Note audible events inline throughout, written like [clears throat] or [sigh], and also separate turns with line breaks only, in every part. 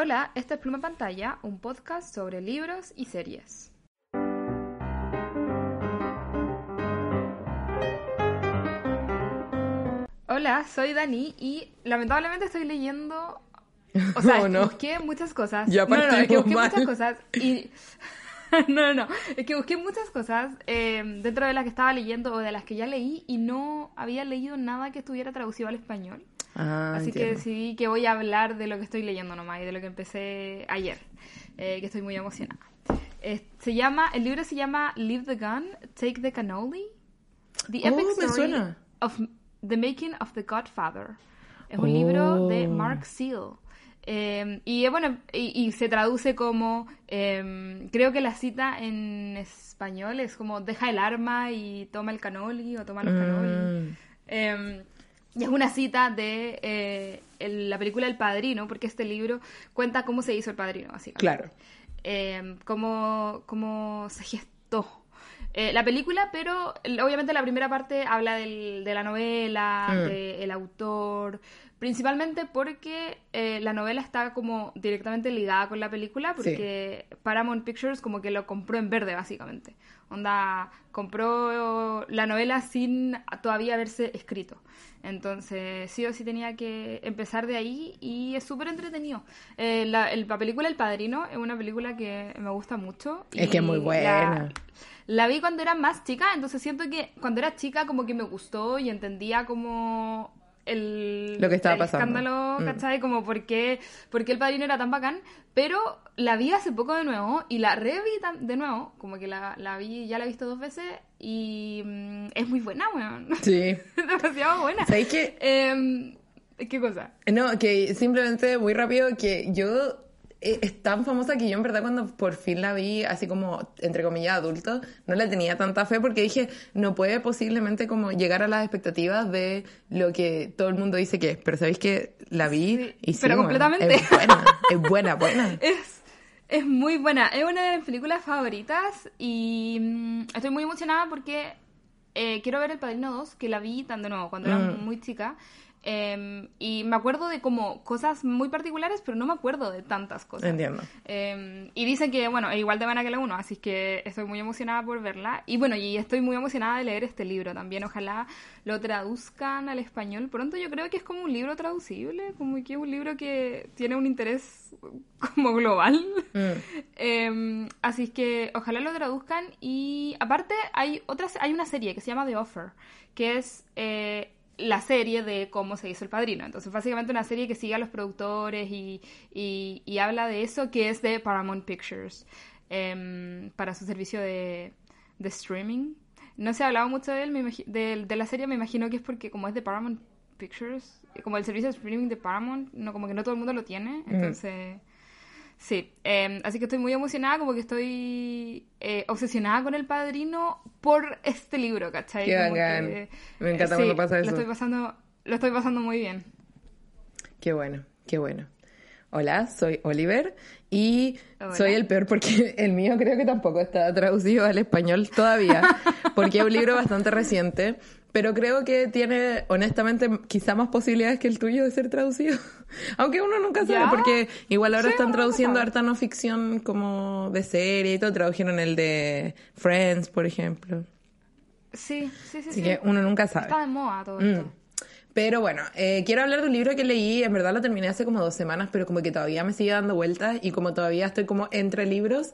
Hola, este es Pluma Pantalla, un podcast sobre libros y series. Hola, soy Dani y lamentablemente estoy leyendo. O sea, [laughs]
Oh, no.
busqué muchas cosas.
Ya
no, no, es que busqué
mal.
muchas cosas y. [laughs] no, no, no. Es que busqué muchas cosas eh, dentro de las que estaba leyendo o de las que ya leí y no había leído nada que estuviera traducido al español.
Ah,
Así que
entiendo.
decidí que voy a hablar de lo que estoy leyendo nomás y de lo que empecé ayer, eh, que estoy muy emocionada. Eh, se llama, el libro se llama Leave the Gun, Take the Cannoli. The
Oh,
Epic
me
Story
suena.
of The Making of the Godfather. Es un libro de
Oh.
Mark Seal. Eh, y bueno, y, y se traduce como, eh, creo que la cita en español es como deja el arma y toma el canoli o toma los canoli.
Mm.
Eh, y es una cita de eh, el- la película El Padrino, porque este libro cuenta cómo se hizo El Padrino, básicamente.
Claro.
Eh, cómo, cómo se gestó eh, la película, pero obviamente la primera parte habla del- de la novela,
Mm.
del autor, principalmente porque eh, la novela está como directamente ligada con la película, porque Paramount Pictures como que lo compró en verde, básicamente. Onda, compró la novela sin todavía haberse escrito. Entonces, sí o sí tenía que empezar de ahí y es súper entretenido. Eh, la, el- la película El Padrino es una película que me gusta mucho.
Es que es muy buena.
La, la vi cuando era más chica, entonces siento que cuando era chica como que me gustó y entendía como el,
Lo que estaba
el
pasando.
escándalo,
Mm.
¿cachai? Como por qué, el padrino era tan bacán, pero la vi hace poco de nuevo y la reví de nuevo, como que la, la vi, ya la he visto dos veces y mm, es muy buena, weón. [laughs]
Sí.
demasiado buena.
¿Sabéis qué?
Em, ¿Qué cosa?
No, que simplemente muy rápido que yo es tan famosa que yo en verdad cuando por fin la vi así como entre comillas adulto no le tenía tanta fe porque dije no puede posiblemente como llegar a las expectativas de lo que todo el mundo dice que es pero sabéis que la vi
Sí,
y sí,
pero
bueno,
completamente.
es buena es buena buena [laughs]
Es, es muy buena. Es una de mis películas favoritas y mm, estoy muy emocionada porque eh, quiero ver El Padrino 2, que la vi tan de nuevo cuando era
Mm.
muy chica. Em, y me acuerdo de como cosas muy particulares, pero no me acuerdo de tantas cosas.
entiendo
Eh, y dicen que, bueno, es igual de buena que la 1, así que estoy muy emocionada por verla. Y bueno, y estoy muy emocionada de leer este libro también. Ojalá lo traduzcan al español pronto. Yo creo que es como un libro traducible, como que es un libro que tiene un interés [laughs] como global.
Mm.
Eh, así que ojalá lo traduzcan. Y aparte, hay, otra, hay una serie que se llama The Offer, que es. Eh, la serie de cómo se hizo el padrino. Entonces, básicamente una serie que sigue a los productores y, y- y habla de eso, que es de Paramount Pictures, em, para su servicio de, de streaming. No se ha hablado mucho de él, me de, de la serie, me imagino que es porque como es de Paramount Pictures, como el servicio de streaming de Paramount, no como que no todo el mundo lo tiene, entonces... Sí, eh, así que estoy muy emocionada, como que estoy eh, obsesionada con el padrino por este libro, ¿cachai?
Qué bacán.
que,
Me encanta
sí,
cuando pasa
Lo
eso.
estoy pasando, lo estoy pasando muy bien.
Qué bueno, qué bueno. Hola, soy Oliver y
Hola.
soy el peor porque [laughs] el mío creo que tampoco está traducido al español todavía, porque es un libro bastante reciente, pero creo que tiene honestamente quizá más posibilidades que el tuyo de ser traducido. [laughs] Aunque uno nunca sabe,
¿Ya?
porque igual ahora
Sí,
están traduciendo harta no ficción como de serie y todo, tradujeron el de Friends, por ejemplo.
Sí, sí, sí.
Así
sí.
que uno nunca sabe.
Está de moda todo
Mm.
esto.
Pero bueno, eh, quiero hablar de un libro que leí, en verdad lo terminé hace como dos semanas, pero como que todavía me sigue dando vueltas y como todavía estoy como entre libros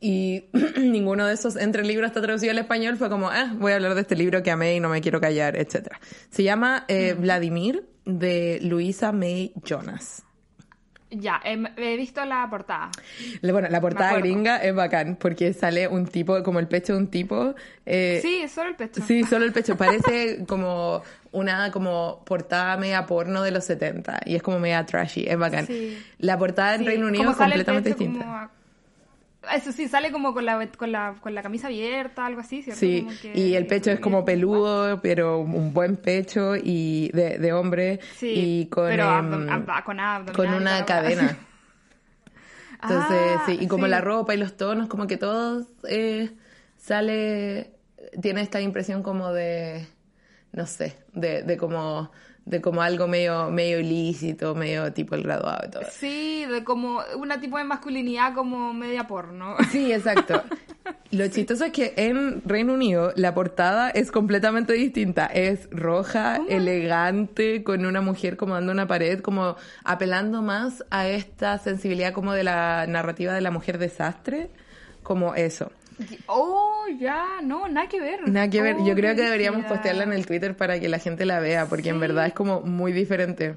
y [clears throat] ninguno de esos entre libros está traducido al español, fue como, ah, voy a hablar de este libro que amé y no me quiero callar, etc. Se llama eh, Vladimir de Luisa May Jonas.
Ya, em, he visto la portada.
Le- Bueno, la portada gringa es bacán porque sale un tipo, como el pecho de un tipo. eh,
Sí, solo el pecho.
Sí, solo el pecho. Parece [laughs] como una como portada media porno de los 70 y es como media trashy, es bacán.
Sí.
La portada en
Sí,
Reino Unido es completamente distinta.
como Eso sí, sale como con la, con la, con la camisa abierta, algo así, ¿cierto?
Sí,
Como que-
y el pecho es como peludo, pero un buen pecho y de, de hombre
Sí,
y con,
pero
em,
abdom- ab- con
con una cadena. [laughs] Entonces,
Ah,
sí, y como
sí.
la ropa y los tonos, como que todo eh, sale, tiene esta impresión como de, no sé, de, de como de como algo medio, medio ilícito, medio tipo el graduado y todo.
Sí, de como una tipo de masculinidad como media porno.
Sí, exacto. [laughs] Lo chistoso es que en Reino Unido la portada es completamente distinta. Es roja, elegante, con una mujer como dando una pared, como apelando más a esta sensibilidad como de la narrativa de la mujer desastre, como eso.
Oh, ya, no, nada que ver.
Nada que ver.
Oh,
Yo creo
qué
que deberíamos postearla en el Twitter para que la gente la vea, porque en verdad es como muy diferente.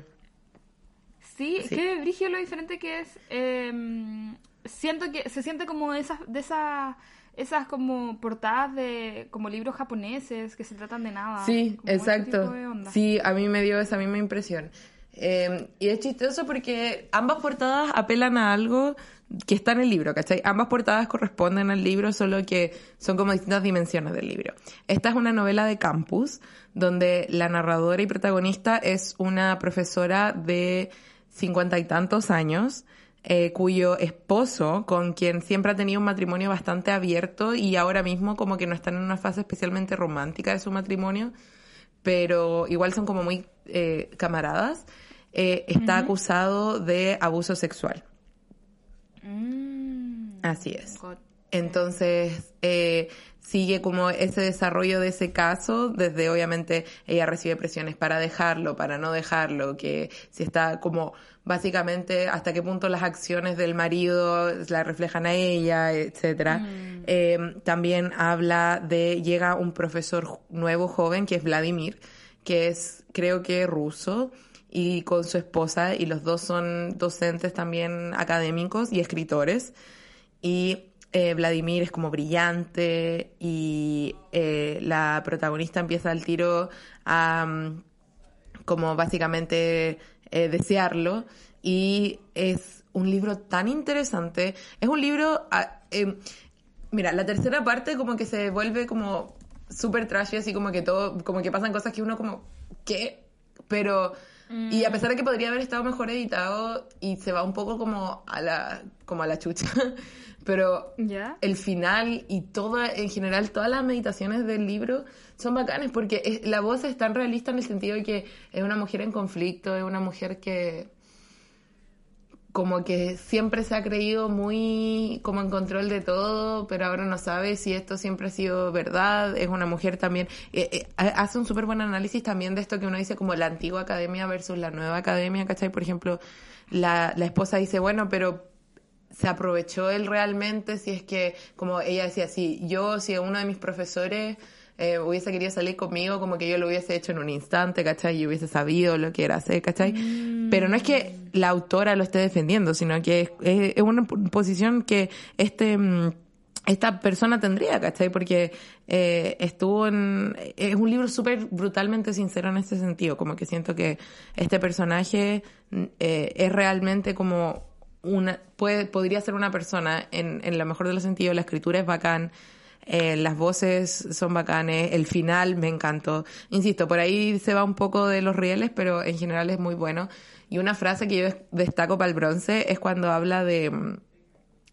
Sí,
Sí.
qué brígido lo diferente que es. eh, siento que se siente como de esas, de esas, esas como portadas de como libros japoneses que se tratan de nada.
Sí,
ese
exacto. Sí, a mí me dio esa misma impresión. Eh, y es chistoso porque ambas portadas apelan a algo que está en el libro, ¿cachai? Ambas portadas corresponden al libro, solo que son como distintas dimensiones del libro. Esta es una novela de campus, donde la narradora y protagonista es una profesora de cincuenta y tantos años, eh, cuyo esposo, con quien siempre ha tenido un matrimonio bastante abierto y ahora mismo como que no están en una fase especialmente romántica de su matrimonio, pero igual son como muy eh, camaradas, eh, está acusado de abuso sexual.
Mm.
Así es.
God.
Entonces, eh, sigue como ese desarrollo de ese caso, desde obviamente ella recibe presiones para dejarlo, para no dejarlo, que si está como básicamente hasta qué punto las acciones del marido la reflejan a ella, etcétera. Eh, también habla de, llega un profesor nuevo joven que es Vladimir, que es creo que ruso, y con su esposa, y los dos son docentes también académicos y escritores. Y eh, Vladimir es como brillante y eh, la protagonista empieza al tiro a mm, como básicamente eh, desearlo y es un libro tan interesante. Es un libro... ah, eh, mira, la tercera parte como que se vuelve como súper trashy, así como que todo, como que pasan cosas que uno como, ¿qué? Pero... Y a pesar de que podría haber estado mejor editado y se va un poco como a la, como a la chucha, [laughs] pero
¿Ya?
el final y toda, en general, todas las meditaciones del libro son bacanes porque es- la voz es tan realista en el sentido de que es una mujer en conflicto, es una mujer que como que siempre se ha creído muy como en control de todo, pero ahora no sabe si esto siempre ha sido verdad. Es una mujer también, eh, eh, hace un súper buen análisis también de esto que uno dice como la antigua academia versus la nueva academia, ¿cachai? Por ejemplo, la, la esposa dice, bueno, pero se aprovechó él realmente si es que, como ella decía, si yo, si uno de mis profesores eh, hubiese querido salir conmigo, como que yo lo hubiese hecho en un instante, ¿cachai? Y hubiese sabido lo que era hacer, ¿cachai? Pero no es que la autora lo esté defendiendo, sino que es, es- es una posición que este... mm, esta persona tendría, ¿cachai? Porque eh, estuvo en... Es un libro súper brutalmente sincero en este sentido, como que siento que este personaje mm, eh, es realmente como una... Puede, podría ser una persona en, en lo mejor de los sentidos, la escritura es bacán, eh, las voces son bacanes, el final me encantó. Insisto, por ahí se va un poco de los rieles, pero en general es muy bueno. Y una frase que yo des- destaco para el bronce es cuando habla de... mm,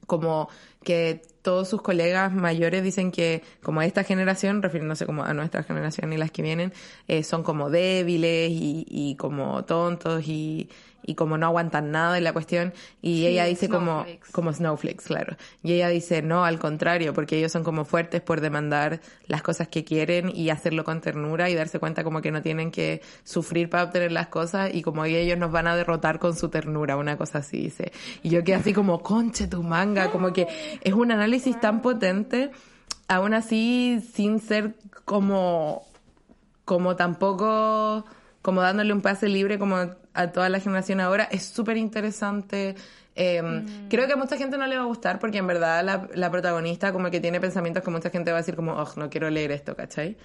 como que todos sus colegas mayores dicen que como esta generación, refiriéndose como a nuestra generación y las que vienen, eh, son como débiles y, y como tontos y, y como no aguantan nada de la cuestión. Y
Sí,
ella dice como, como snowflakes, claro. Y ella dice, no, al contrario, porque ellos son como fuertes por demandar las cosas que quieren y hacerlo con ternura y darse cuenta como que no tienen que sufrir para obtener las cosas y como ellos nos van a derrotar con su ternura, una cosa así dice. Y yo quedé así como, conche tu manga, como que es un análisis tan potente, aún así sin ser como como tampoco como dándole un pase libre como a toda la generación ahora, es súper interesante. Eh, Creo que a mucha gente no le va a gustar porque en verdad la, la protagonista como que tiene pensamientos que mucha gente va a decir como, oh, no quiero leer esto, ¿cachai?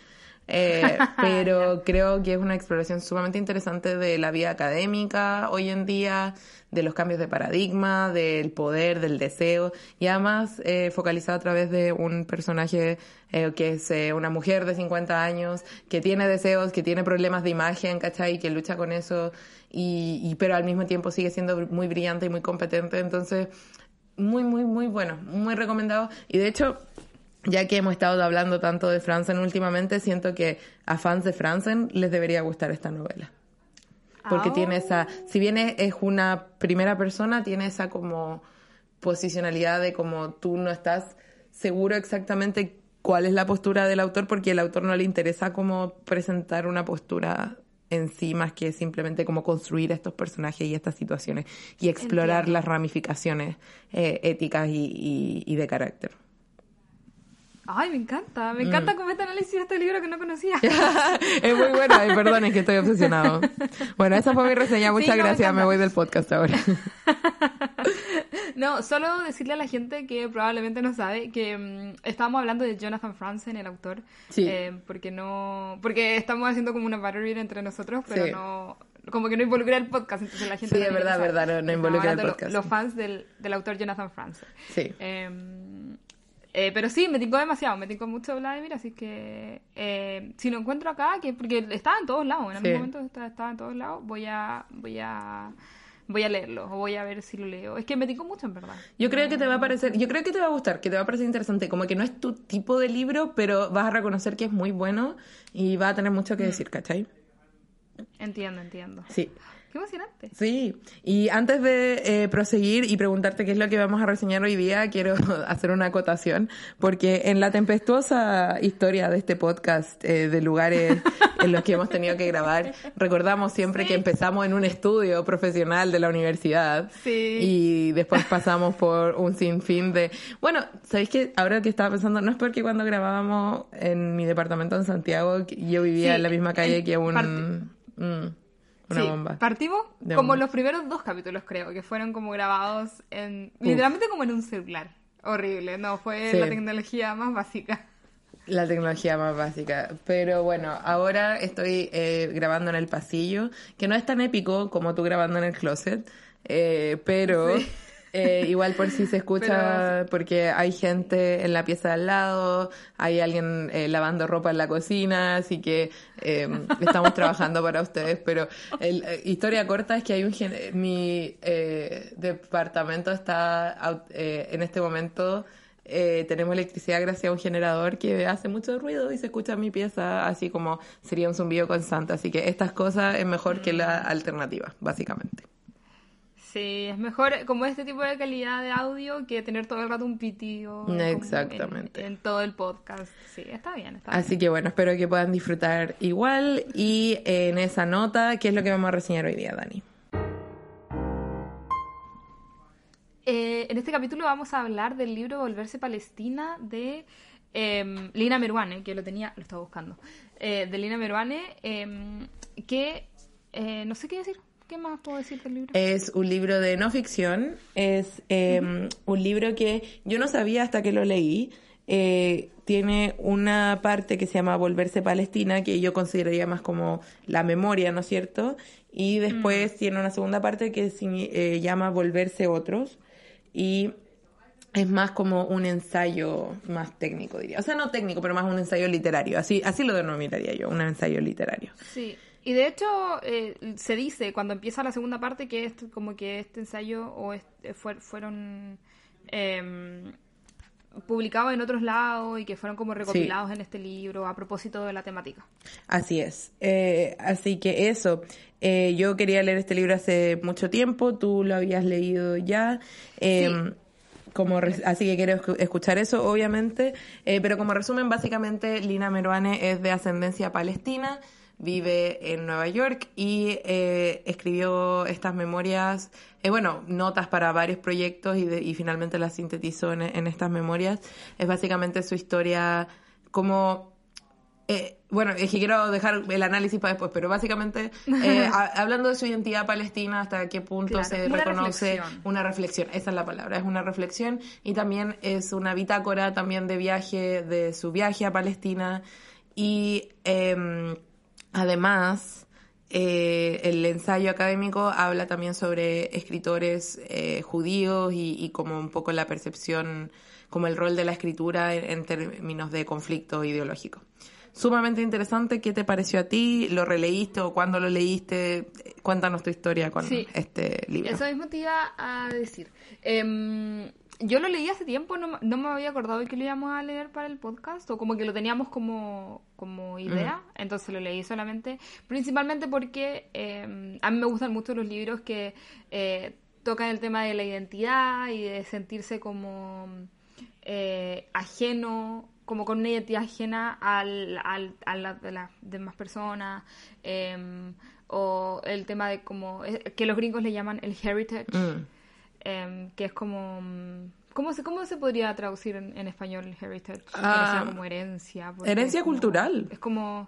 Eh, [laughs] pero creo que es una exploración sumamente interesante de la vida académica hoy en día, de los cambios de paradigma, del poder, del deseo, y además eh, focalizado a través de un personaje eh, que es eh, una mujer de 50 años, que tiene deseos, que tiene problemas de imagen, ¿cachai? Y que lucha con eso, y, y pero al mismo tiempo sigue siendo muy brillante y muy competente, entonces muy, muy, muy bueno, muy recomendado. Y de hecho, ya que hemos estado hablando tanto de Franzen últimamente, siento que a fans de Franzen les debería gustar esta novela. porque
Ah.
tiene esa, si bien es, es una primera persona, tiene esa como posicionalidad de como tú no estás seguro exactamente cuál es la postura del autor, porque el autor no le interesa como presentar una postura en sí más que simplemente como construir estos personajes y estas situaciones y explorar
Entiendo.
las ramificaciones eh, éticas y, y- y de carácter.
Ay, me encanta. Me
Mm.
encanta cómo este análisis de este libro que no conocía. [laughs]
es muy bueno, ay, perdón, es que estoy obsesionado. Bueno, esa fue mi reseña, muchas
no,
gracias, me, voy del podcast ahora. [laughs]
No, solo decirle a la gente que probablemente no sabe que mm, estábamos hablando de Jonathan Franzen, el autor.
Sí.
eh, porque no. Porque estamos haciendo como una battle read entre nosotros, pero
Sí.
no. Como que no involucra el podcast, entonces la gente
Sí,
no
es verdad, verdad, no- involucra el
lo-
podcast.
Los fans del, del autor Jonathan Franzen.
Sí.
Eh, eh, pero sí, me tincó demasiado, me tincó mucho Vladimir, así que eh, si lo encuentro acá, que porque estaba en todos lados, en
Sí.
algún momento está- estaba en todos lados, voy a, voy a, voy a leerlo o voy a ver si lo leo. Es que me tincó mucho en verdad.
Yo creo que te va a parecer, yo creo que te va a gustar, que te va a parecer interesante, como que no es tu tipo de libro, pero vas a reconocer que es muy bueno y va a tener mucho
Mm.
que decir, ¿cachai?
Entiendo, entiendo.
Sí.
Qué emocionante.
Sí, y antes de eh, proseguir y preguntarte qué es lo que vamos a reseñar hoy día, [laughs] quiero hacer una acotación, porque en la tempestuosa historia de este podcast, eh, de lugares en los que hemos tenido que grabar, recordamos siempre que empezamos en un estudio profesional de la universidad
Sí.
y después pasamos por un sinfín de... Bueno, ¿sabéis que ahora que estaba pensando, no es porque cuando grabábamos en mi departamento en Santiago, yo vivía
Sí,
en la misma calle que un... mm, una
Sí,
bomba.
Partimos
De
como
bomba.
los primeros dos capítulos, creo, que fueron como grabados en. Literalmente como en un celular. Horrible, no, fue
Sí.
la tecnología más básica.
La tecnología más básica. Pero bueno, ahora estoy eh, grabando en el pasillo, que no es tan épico como tú grabando en el closet, eh, pero
Sí.
Eh, igual por si se escucha,
Pero-
porque hay gente en la pieza de al lado, hay alguien eh, lavando ropa en la cocina, así que eh, estamos [laughs] trabajando para ustedes. Pero el, eh, historia corta es que hay un gen- mi eh, departamento está eh, en este momento eh, tenemos electricidad gracias a un generador que hace mucho ruido y se escucha en mi pieza así como sería un zumbido constante. Así que estas cosas es mejor que la alternativa, básicamente.
Sí, es mejor como este tipo de calidad de audio que tener todo el rato un pitido
Exactamente.
En, en todo el podcast. Sí, está bien, está bien.
Así que bueno, espero que puedan disfrutar igual. Y eh, en esa nota, ¿qué es lo que vamos a reseñar hoy día, Dani?
Eh, en este capítulo vamos a hablar del libro Volverse Palestina de em, Lina Meruane, que lo tenía, lo estaba buscando, eh, de Lina Meruane, em, que eh, no sé qué decir. ¿Qué más puedo decir del libro?
Es un libro de no ficción, es eh, un libro que yo no sabía hasta que lo leí. Eh, tiene una parte que se llama Volverse Palestina, que yo consideraría más como la memoria, ¿no es cierto? Y después tiene una segunda parte que se eh, llama Volverse Otros. Y es más como un ensayo más técnico, diría. O sea, no técnico, pero más un ensayo literario. Así, así lo denominaría yo, un ensayo literario.
Sí, y de hecho eh, se dice cuando empieza la segunda parte que esto, como que este ensayo o este, fue- fueron em, publicados en otros lados y que fueron como recopilados en este libro a propósito de la temática.
Así es. Eh, así que eso. Eh, yo quería leer este libro hace mucho tiempo, tú lo habías leído ya. Eh, como así que quiero escu- escuchar eso, obviamente. Eh, pero como resumen, básicamente, Lina Meruane es de ascendencia palestina, vive en Nueva York y eh, escribió estas memorias, eh, bueno, notas para varios proyectos y, de- y finalmente las sintetizó en, en estas memorias. Es básicamente su historia como eh, bueno, es que quiero dejar el análisis para después, pero básicamente eh, [laughs] a- hablando de su identidad palestina, hasta qué punto
Claro,
se
una
reconoce
reflexión.
una reflexión, esa es la palabra, es una reflexión y también es una bitácora también de viaje, de su viaje a Palestina y em, además eh, el ensayo académico habla también sobre escritores eh, judíos y, y como un poco la percepción, como el rol de la escritura en, en términos de conflicto ideológico. sumamente interesante. ¿Qué te pareció a ti? ¿Lo releíste o cuándo lo leíste? Cuéntanos tu historia con este libro.
Eso mismo te iba a decir. Em, yo lo leí hace tiempo, no, no, me había acordado de que lo íbamos a leer para el podcast, o como que lo teníamos como, como idea, entonces lo leí solamente, principalmente porque em, a mí me gustan mucho los libros que eh, tocan el tema de la identidad y de sentirse como eh, ajeno, como con una identidad ajena al, al, a la, de las demás personas, em, o el tema de como, eh, que los gringos le llaman el heritage. Mm. Em, que es como... Mm, ¿Cómo se, ¿Cómo se podría traducir en, español el heritage? Ah, como herencia.
Herencia cultural.
Es como...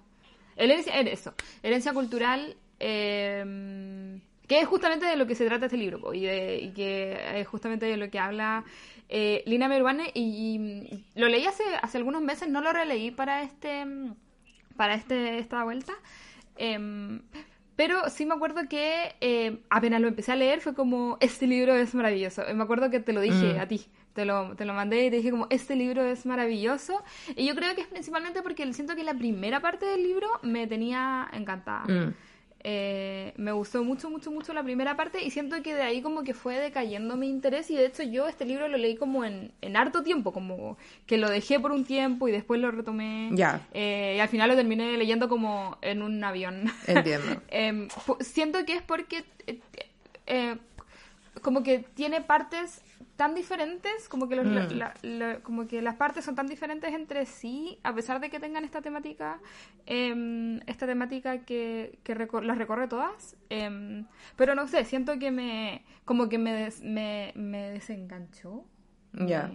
Herencia, eso. Herencia cultural... Em, que es justamente de lo que se trata este libro y, de, que es justamente de lo que habla eh, Lina Meruane y, lo leí hace, hace algunos meses, no lo releí para este para este esta vuelta eh, pero sí me acuerdo que eh, apenas lo empecé a leer fue como, este libro es maravilloso. Me acuerdo que te lo dije mm. a ti, te lo, te lo mandé y te dije como, este libro es maravilloso. Y yo creo que es principalmente porque siento que la primera parte del libro me tenía encantada. Mm. Eh, me gustó mucho, mucho, mucho la primera parte y siento que de ahí como que fue decayendo mi interés y de hecho yo este libro lo leí como en, en harto tiempo, como que lo dejé por un tiempo y después lo retomé.
Ya.
Eh, y al final lo terminé leyendo como en un avión. [laughs]
Entiendo.
Em, siento que es porque eh, como que tiene partes tan diferentes, como que, mm. como que las partes son tan diferentes entre sí, a pesar de que tengan esta temática, em, esta temática que, que las recorre todas. Em, pero no sé, siento que me, como que me, me, me, desenganchó.
Ya.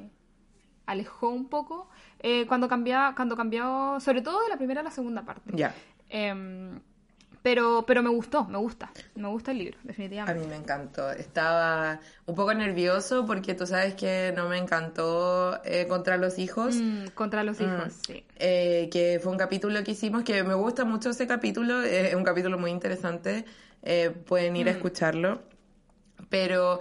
Alejó un poco eh, cuando cambiaba, cuando cambió, sobre todo de la primera a la segunda parte.
Ya.
Em, pero, pero me gustó, me gusta, me gusta el libro, definitivamente.
A mí me encantó. Estaba un poco nervioso porque tú sabes que no me encantó eh, Contra los Hijos.
Mm, contra los mm. Hijos, sí.
Eh, que fue un capítulo que hicimos, que me gusta mucho ese capítulo, es un capítulo muy interesante, eh, pueden ir a mm. escucharlo. Pero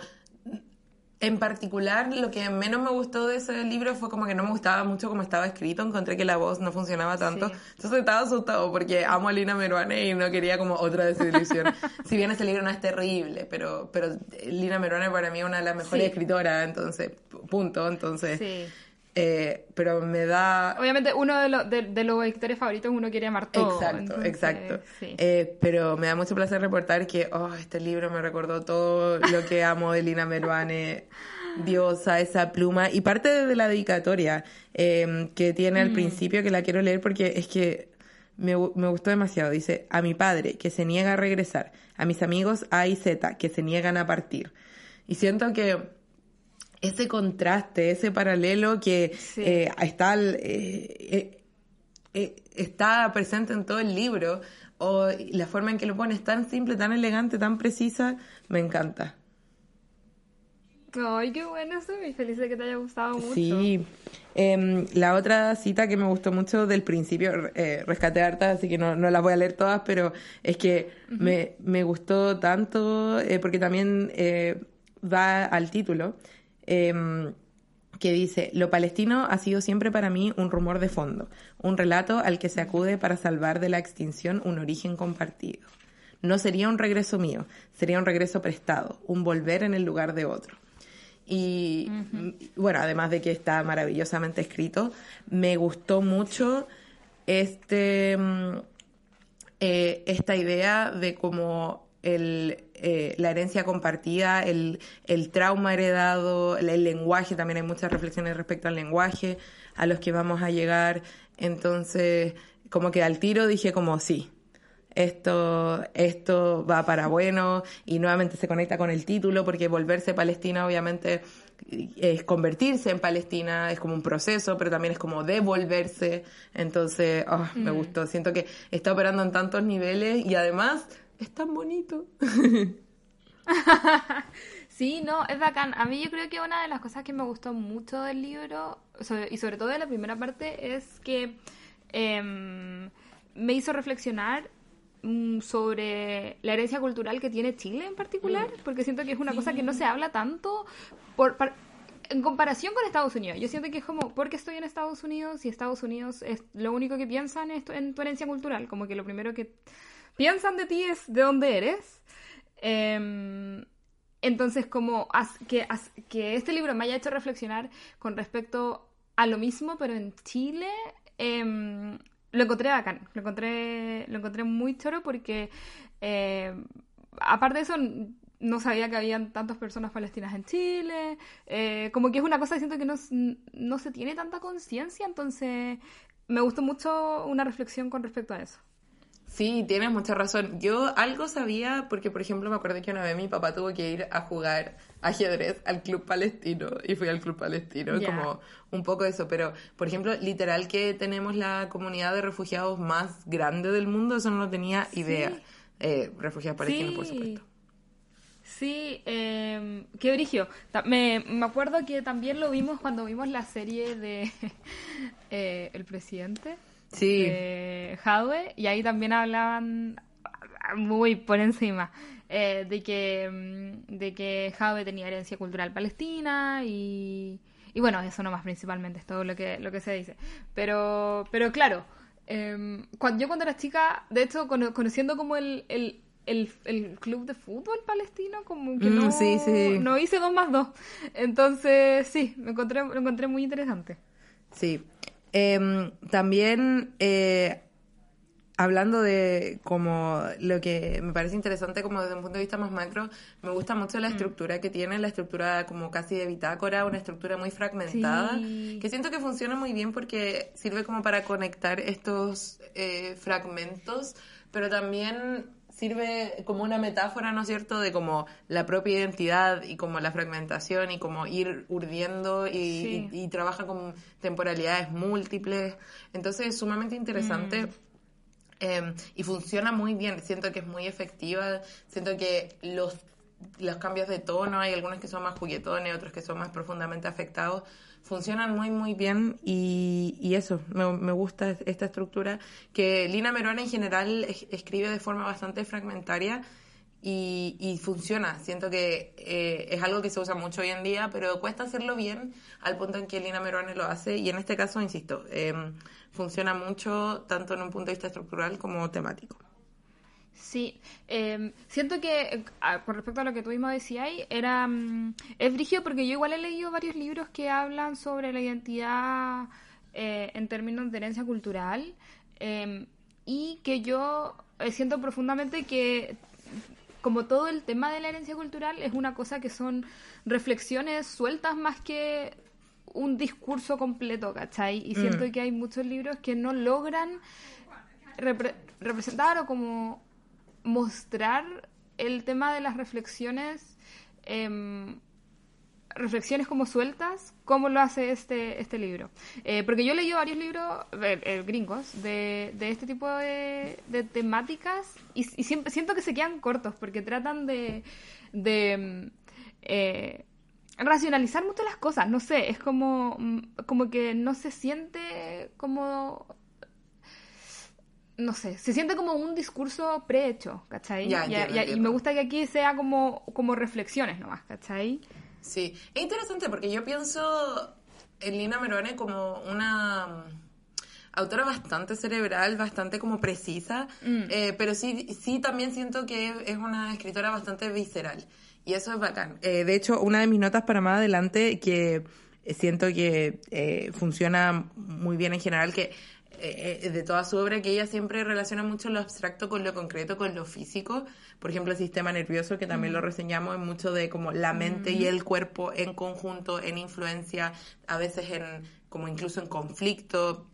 en particular, lo que menos me gustó de ese libro fue como que no me gustaba mucho cómo estaba escrito. Encontré que la voz no funcionaba tanto. Entonces estaba asustado porque amo a Lina Meruane y no quería como otra desilusión. [laughs] si bien ese libro no es terrible, pero, pero Lina Meruane para mí es una de las mejores escritoras, entonces, punto. Entonces, eh, pero me da...
Obviamente uno de, los de, los escritores favoritos uno quiere amar todo.
Exacto, exacto. Eh, pero me da mucho placer reportar que oh, este libro me recordó todo lo que amo de Lina Meruane. [laughs] Diosa, esa pluma. Y parte de la dedicatoria em, que tiene al mm. principio, que la quiero leer porque es que me, me, gustó demasiado. Dice, a mi padre, que se niega a regresar. A mis amigos A y Z, que se niegan a partir. Y siento que ese contraste, ese paralelo que eh, está, eh, eh, está presente en todo el libro, o la forma en que lo pones tan simple, tan elegante, tan precisa, me encanta.
Ay, qué bueno, estoy feliz de que te haya gustado mucho.
Sí. Em, la otra cita que me gustó mucho del principio, rescaté harta, así que no, no las voy a leer todas, pero es que me, me, gustó tanto, porque también va al título, Em, que dice, lo palestino ha sido siempre para mí un rumor de fondo, un relato al que se acude para salvar de la extinción un origen compartido. No sería un regreso mío, sería un regreso prestado, un volver en el lugar de otro. Y bueno, además de que está maravillosamente escrito, me gustó mucho este, mm, eh, esta idea de cómo el, eh, la herencia compartida, el, el trauma heredado, el, lenguaje, también hay muchas reflexiones respecto al lenguaje a los que vamos a llegar. Entonces, como que al tiro dije como sí, esto, esto va para bueno y nuevamente se conecta con el título porque volverse Palestina obviamente es convertirse en Palestina, es como un proceso, pero también es como devolverse. Entonces, oh, me mm. gustó. Siento que está operando en tantos niveles y además es tan bonito. [laughs]
sí, no, es bacán. A mí yo creo que una de las cosas que me gustó mucho del libro, y sobre todo de la primera parte, es que em, me hizo reflexionar mm, sobre la herencia cultural que tiene Chile en particular, mm. porque siento que es una cosa que no se habla tanto por, en comparación con Estados Unidos, yo siento que es como, ¿por qué estoy en Estados Unidos? Y Estados Unidos es lo único que piensan es en tu herencia cultural, como que lo primero que piensan de ti es de dónde eres. Em, entonces, como que, que este libro me haya hecho reflexionar con respecto a lo mismo, pero en Chile, em, lo encontré bacán, lo encontré, lo encontré muy choro porque, em, aparte de eso, no sabía que habían tantas personas palestinas en Chile, eh, como que es una cosa que siento que no, no se tiene tanta conciencia, entonces me gustó mucho una reflexión con respecto a eso.
Sí, tienes mucha razón. Yo algo sabía porque, por ejemplo, me acuerdo que una vez mi papá tuvo que ir a jugar ajedrez al club palestino y fui al club palestino, como un poco eso. Pero, por ejemplo, literal que tenemos la comunidad de refugiados más grande del mundo, eso no lo tenía idea. Eh, refugiados palestinos, por supuesto.
Sí, eh, qué brigio. Me, me, acuerdo que también lo vimos cuando vimos la serie de [laughs] eh, El Presidente.
Sí.
De y ahí también hablaban muy por encima eh, de que mm, de que tenía herencia cultural palestina y, y bueno, eso nomás principalmente es todo lo que, lo que se dice. Pero, pero claro, eh, cuando, yo cuando era chica, de hecho, conociendo como el, el el, club de fútbol palestino, como que mm, no, no hice dos más dos. Entonces, sí, me encontré, lo encontré muy interesante.
Sí. Em, también, eh, hablando de como lo que me parece interesante como desde un punto de vista más macro, me gusta mucho la mm. estructura que tiene, la estructura como casi de bitácora, una estructura muy fragmentada, que siento que funciona muy bien porque sirve como para conectar estos eh, fragmentos, pero también sirve como una metáfora, ¿no es cierto?, de como la propia identidad y como la fragmentación y como ir urdiendo y, trabaja con temporalidades múltiples. Entonces es sumamente interesante. Mm. Em, y funciona muy bien, siento que es muy efectiva, siento que los, los cambios de tono, hay algunos que son más juguetones, otros que son más profundamente afectados, funcionan muy, muy bien y, y eso, me, me, gusta esta estructura que Lina Meruana en general escribe de forma bastante fragmentaria y, y funciona. Siento que eh, es algo que se usa mucho hoy en día, pero cuesta hacerlo bien al punto en que Lina Meruane lo hace y en este caso, insisto, eh, funciona mucho tanto en un punto de vista estructural como temático.
Sí, em, siento que ah, con respecto a lo que tú mismo decías, era mm, es brigio porque yo igual he leído varios libros que hablan sobre la identidad eh, en términos de herencia cultural em, y que yo eh, siento profundamente que como todo el tema de la herencia cultural es una cosa que son reflexiones sueltas más que un discurso completo, ¿cachai? Y siento mm. que hay muchos libros que no logran representar o como mostrar el tema de las reflexiones, em, reflexiones como sueltas, como lo hace este, este libro. Eh, porque yo he leído varios libros eh, eh, gringos de, de, este tipo de, temáticas y, siempre siento que se quedan cortos porque tratan de, de racionalizar mucho las cosas. No sé, es como, como que no se siente como no sé, se siente como un discurso prehecho, ¿cachai? y me gusta que aquí sea como, como reflexiones nomás, ¿cachai?
Sí, es interesante porque yo pienso en Lina Meruane como una mm, autora bastante cerebral, bastante como precisa, mm. eh, pero sí, sí también siento que es una escritora bastante visceral y eso es bacán. Eh, de hecho, una de mis notas para más adelante que siento que eh, funciona muy bien en general, que eh, eh, de toda su obra que ella siempre relaciona mucho lo abstracto con lo concreto, con lo físico. Por ejemplo, el sistema nervioso, que también lo reseñamos, es mucho de como la mente y el cuerpo en conjunto, en influencia, a veces en como incluso en conflicto.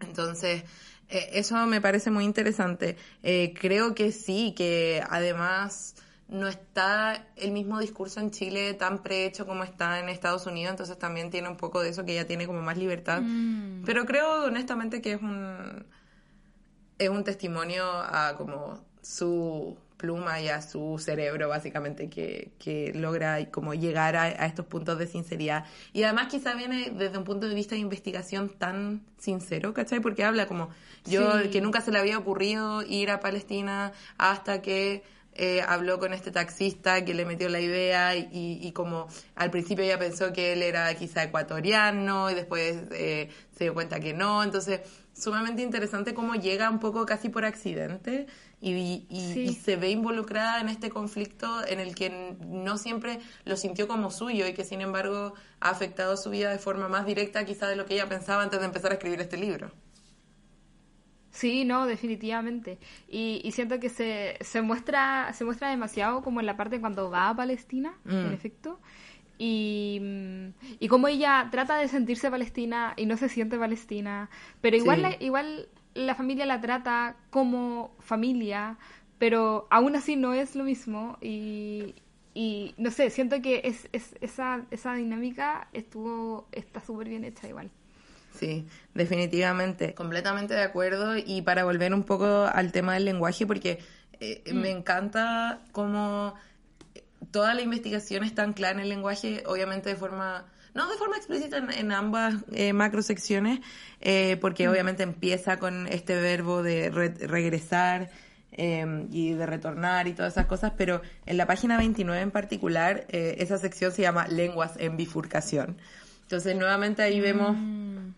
Entonces, eh, eso me parece muy interesante. creo que sí, que además no está el mismo discurso en Chile tan prehecho como está en Estados Unidos, entonces también tiene un poco de eso que ella tiene como más libertad. Mm. Pero creo honestamente que es un es un testimonio a como su pluma y a su cerebro básicamente que, que logra como llegar a, estos puntos de sinceridad y además quizá viene desde un punto de vista de investigación tan sincero, ¿cachai? Porque habla como yo que nunca se le había ocurrido ir a Palestina hasta que eh, habló con este taxista que le metió la idea y, y, como al principio ella pensó que él era quizá ecuatoriano y después eh, se dio cuenta que no. Entonces, sumamente interesante cómo llega un poco casi por accidente y, y, se ve involucrada en este conflicto en el que no siempre lo sintió como suyo y que sin embargo ha afectado su vida de forma más directa quizá de lo que ella pensaba antes de empezar a escribir este libro.
Sí, no, definitivamente. Y, y siento que se, se, muestra, se muestra demasiado como en la parte cuando va a Palestina, en mm. efecto. Y, y como ella trata de sentirse palestina y no se siente palestina, pero igual, la, igual la familia la trata como familia, pero aún así no es lo mismo. Y, y no sé, siento que es, es, esa, esa dinámica estuvo está súper bien hecha igual.
Sí, definitivamente, completamente de acuerdo. Y para volver un poco al tema del lenguaje, porque eh, mm. me encanta cómo toda la investigación es tan clara en el lenguaje, obviamente de forma, no de forma explícita en, ambas eh, macrosecciones, eh, porque mm. obviamente empieza con este verbo de regresar. Em, y de retornar y todas esas cosas, pero en la página 29 en particular, eh, esa sección se llama lenguas en bifurcación. Entonces, nuevamente ahí vemos mm.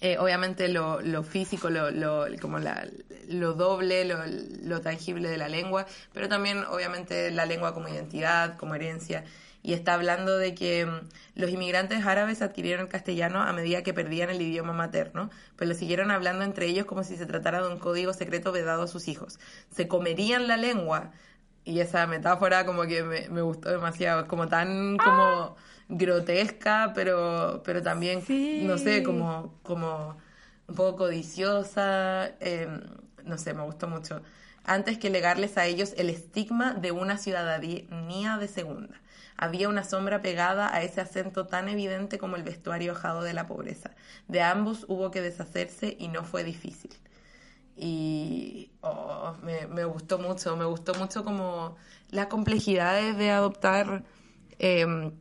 Eh, obviamente lo, lo físico, lo, lo, como la, lo doble, lo, tangible de la lengua, pero también obviamente la lengua como identidad, como herencia. Y está hablando de que mm, los inmigrantes árabes adquirieron el castellano a medida que perdían el idioma materno, pues lo siguieron hablando entre ellos como si se tratara de un código secreto vedado a sus hijos. Se comerían la lengua, y esa metáfora como que me, me gustó demasiado, como tan como grotesca, pero, pero también, no sé, como, como un poco codiciosa, em, no sé, me gustó mucho. Antes que legarles a ellos el estigma de una ciudadanía de segunda. Había una sombra pegada a ese acento tan evidente como el vestuario ajado de la pobreza. De ambos hubo que deshacerse y no fue difícil. Y oh, me, me gustó mucho, me gustó mucho como las complejidades de adoptar eh,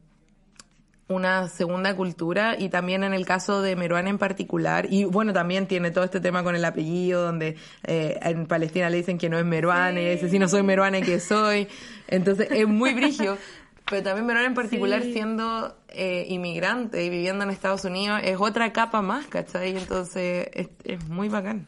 una segunda cultura y también en el caso de Meruane en particular, y bueno, también tiene todo este tema con el apellido, donde eh, en Palestina le dicen que no es Meruane, ese si no soy Meruane que soy, entonces es muy brigio, [laughs] pero también Meruane en particular siendo eh, inmigrante y viviendo en Estados Unidos es otra capa más, ¿cachai? Entonces es, es muy bacán.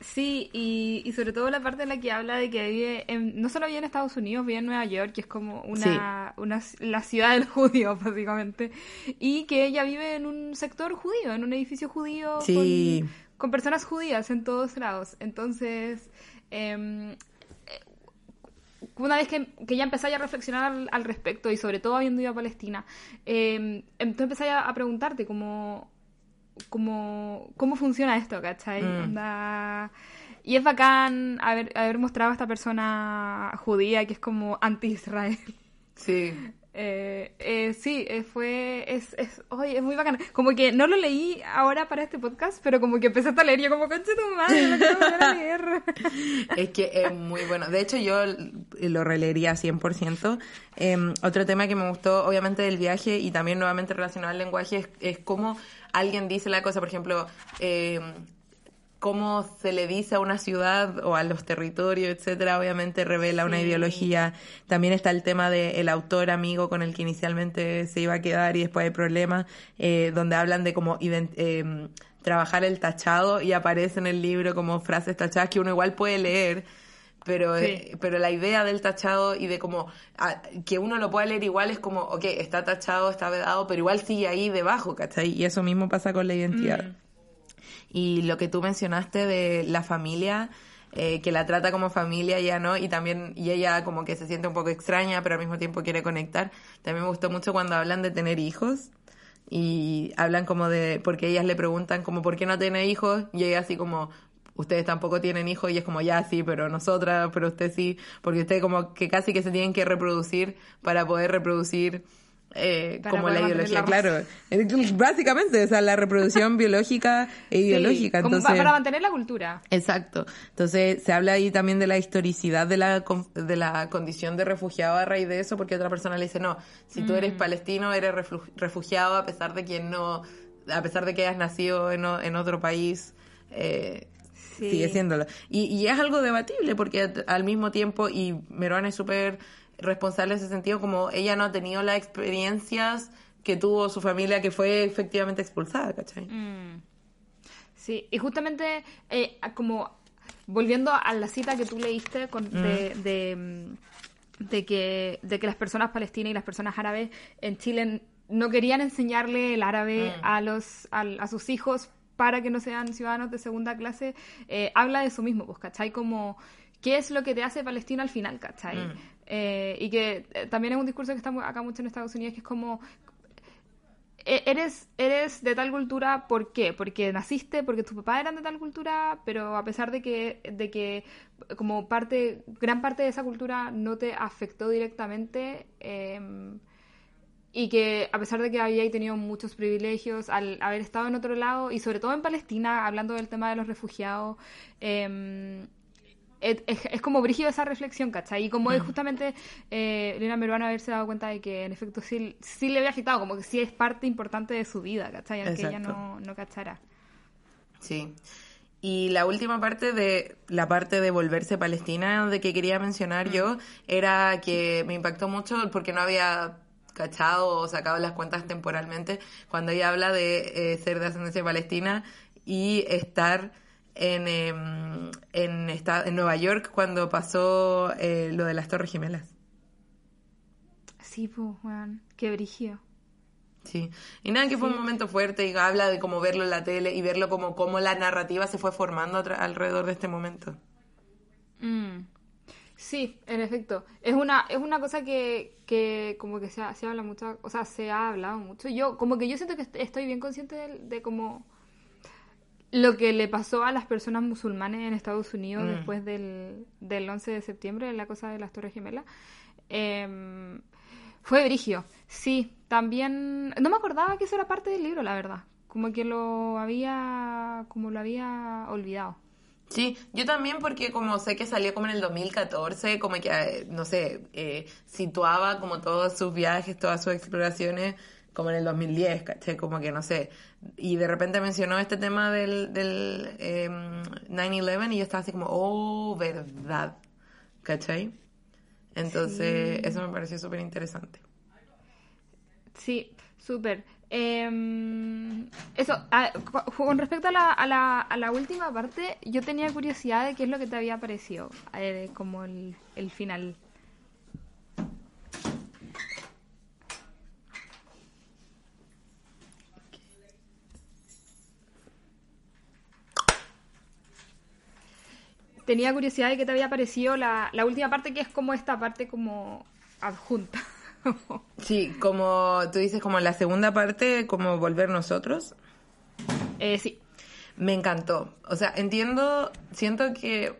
Sí, y, y, sobre todo la parte en la que habla de que vive, en, no solo vive en Estados Unidos, vive en Nueva York, que es como una, una, la ciudad del [laughs] judío, básicamente, y que ella vive en un sector judío, en un edificio judío, con, con, personas judías en todos lados. Entonces, eh, una vez que, que ya empecé a reflexionar al, respecto, y sobre todo habiendo ido a Palestina, eh, entonces empecé a, a preguntarte como como, cómo funciona esto, ¿cachai? Mm. Y es bacán haber, haber mostrado a esta persona judía que es como anti-Israel.
Sí. [laughs]
Eh, eh, sí, eh, fue, es, es, oye, es muy bacán. Como que no lo leí ahora para este podcast, pero como que empecé a leer y yo como, conche tu madre, lo quiero volver a [laughs] leer.
es que es muy bueno. De hecho, yo lo releería 100%. Em, otro tema que me gustó, obviamente, del viaje y también nuevamente relacionado al lenguaje es, es cómo alguien dice la cosa, por ejemplo, eh, cómo se le dice a una ciudad o a los territorios, etcétera, obviamente revela una ideología. También está el tema del autor amigo con el que inicialmente se iba a quedar y después hay problemas, eh, donde hablan de cómo eh, trabajar el tachado y aparece en el libro como frases tachadas que uno igual puede leer pero, eh, pero la idea del tachado y de como ah, que uno lo pueda leer igual es como, ok, está tachado, está vedado, pero igual sigue ahí debajo, ¿cachai? Y eso mismo pasa con la identidad. Mm. Y lo que tú mencionaste de la familia, eh, que la trata como familia, ya no, y también, y ella como que se siente un poco extraña, pero al mismo tiempo quiere conectar. También me gustó mucho cuando hablan de tener hijos y hablan como de, porque ellas le preguntan como, ¿por qué no tiene hijos? Y ella así como, ustedes tampoco tienen hijos y es como ya sí, pero nosotras, pero usted sí, porque ustedes como que casi que se tienen que reproducir para poder reproducir eh, como la ideología, claro. Básicamente, o sea, la reproducción [laughs] biológica e ideológica. entonces,
para mantener la cultura.
Exacto. Entonces, se habla ahí también de la historicidad de la, de la condición de refugiado a raíz de eso, porque otra persona le dice, no, si tú eres mm. palestino, eres refugiado a pesar de que no, a pesar de que hayas nacido en, en otro país. Eh,
Sí.
sigue siéndolo. Y, y es algo debatible porque al mismo tiempo, y Merón es súper responsable en ese sentido, como ella no ha tenido las experiencias que tuvo su familia que fue efectivamente expulsada, ¿cachai?
Mm. Sí, y justamente eh, a- como volviendo a la cita que tú leíste con, de, de, mm, de que, de que las personas palestinas y las personas árabes en Chile no querían enseñarle el árabe a, los, al- a, sus hijos para que no sean ciudadanos de segunda clase, eh, habla de eso mismo, pues, ¿cachai? Como, ¿qué es lo que te hace palestino al final, ¿cachai?
Mm.
Eh, y que eh, también es un discurso que está acá mucho en Estados Unidos, que es como, e- eres, eres de tal cultura, ¿por qué? Porque naciste, porque tus papás eran de tal cultura, pero a pesar de que, de que como parte, gran parte de esa cultura no te afectó directamente, eh, y que a pesar de que habíais tenido muchos privilegios al haber estado en otro lado, y sobre todo en Palestina, hablando del tema de los refugiados, eh, es, es- como brígido esa reflexión, ¿cachai? Y como es justamente eh, Elena Meruana haberse dado cuenta de que en efecto sí, sí le había agitado, como que sí es parte importante de su vida, ¿cachai? Aunque ella no, no cachara.
Sí. Y la última parte de la parte de volverse palestina de que quería mencionar yo era que me impactó mucho porque no había cachado o sacado las cuentas temporalmente cuando ella habla de eh, ser de ascendencia palestina y estar en, em, en, esta- en Nueva York cuando pasó eh, lo de las Torres Gemelas.
Sí, pues, weón, qué brígido.
Sí, y nada, que fue un momento fuerte y habla de cómo verlo en la tele y verlo como cómo la narrativa se fue formando alrededor de este momento.
Mm. Sí, en efecto. Es una, es una cosa que, que como que se, ha- se habla mucho, o sea, se ha hablado mucho. Yo, como que yo siento que est- estoy bien consciente de, de como lo que le pasó a las personas musulmanes en Estados Unidos
Mm.
después del, del 11 de septiembre, la cosa de las Torres Gemelas. Em, fue brigio. Sí, también... No me acordaba que eso era parte del libro, la verdad. Como que lo había... Como lo había olvidado.
Sí, yo también porque como sé que salió como en el 2014, como que, eh, no sé, eh, situaba como todos sus viajes, todas sus exploraciones como en el 2010, ¿cachai? Como que no sé. Y de repente mencionó este tema del, del em, 9-11 y yo estaba así como, oh, verdad, ¿cachai? Entonces, eso me pareció súper interesante.
Sí, súper. Em, eso, a- cu- con respecto a la, a, la, a la última parte, yo tenía curiosidad de qué es lo que te había parecido, eh, como el, el final. Tenía curiosidad de qué te había parecido la, la última parte, que es como esta parte como adjunta. [laughs] [laughs]
Sí, como tú dices, como la segunda parte, como volver nosotros.
Eh, sí,
Me encantó. O sea, entiendo, siento que...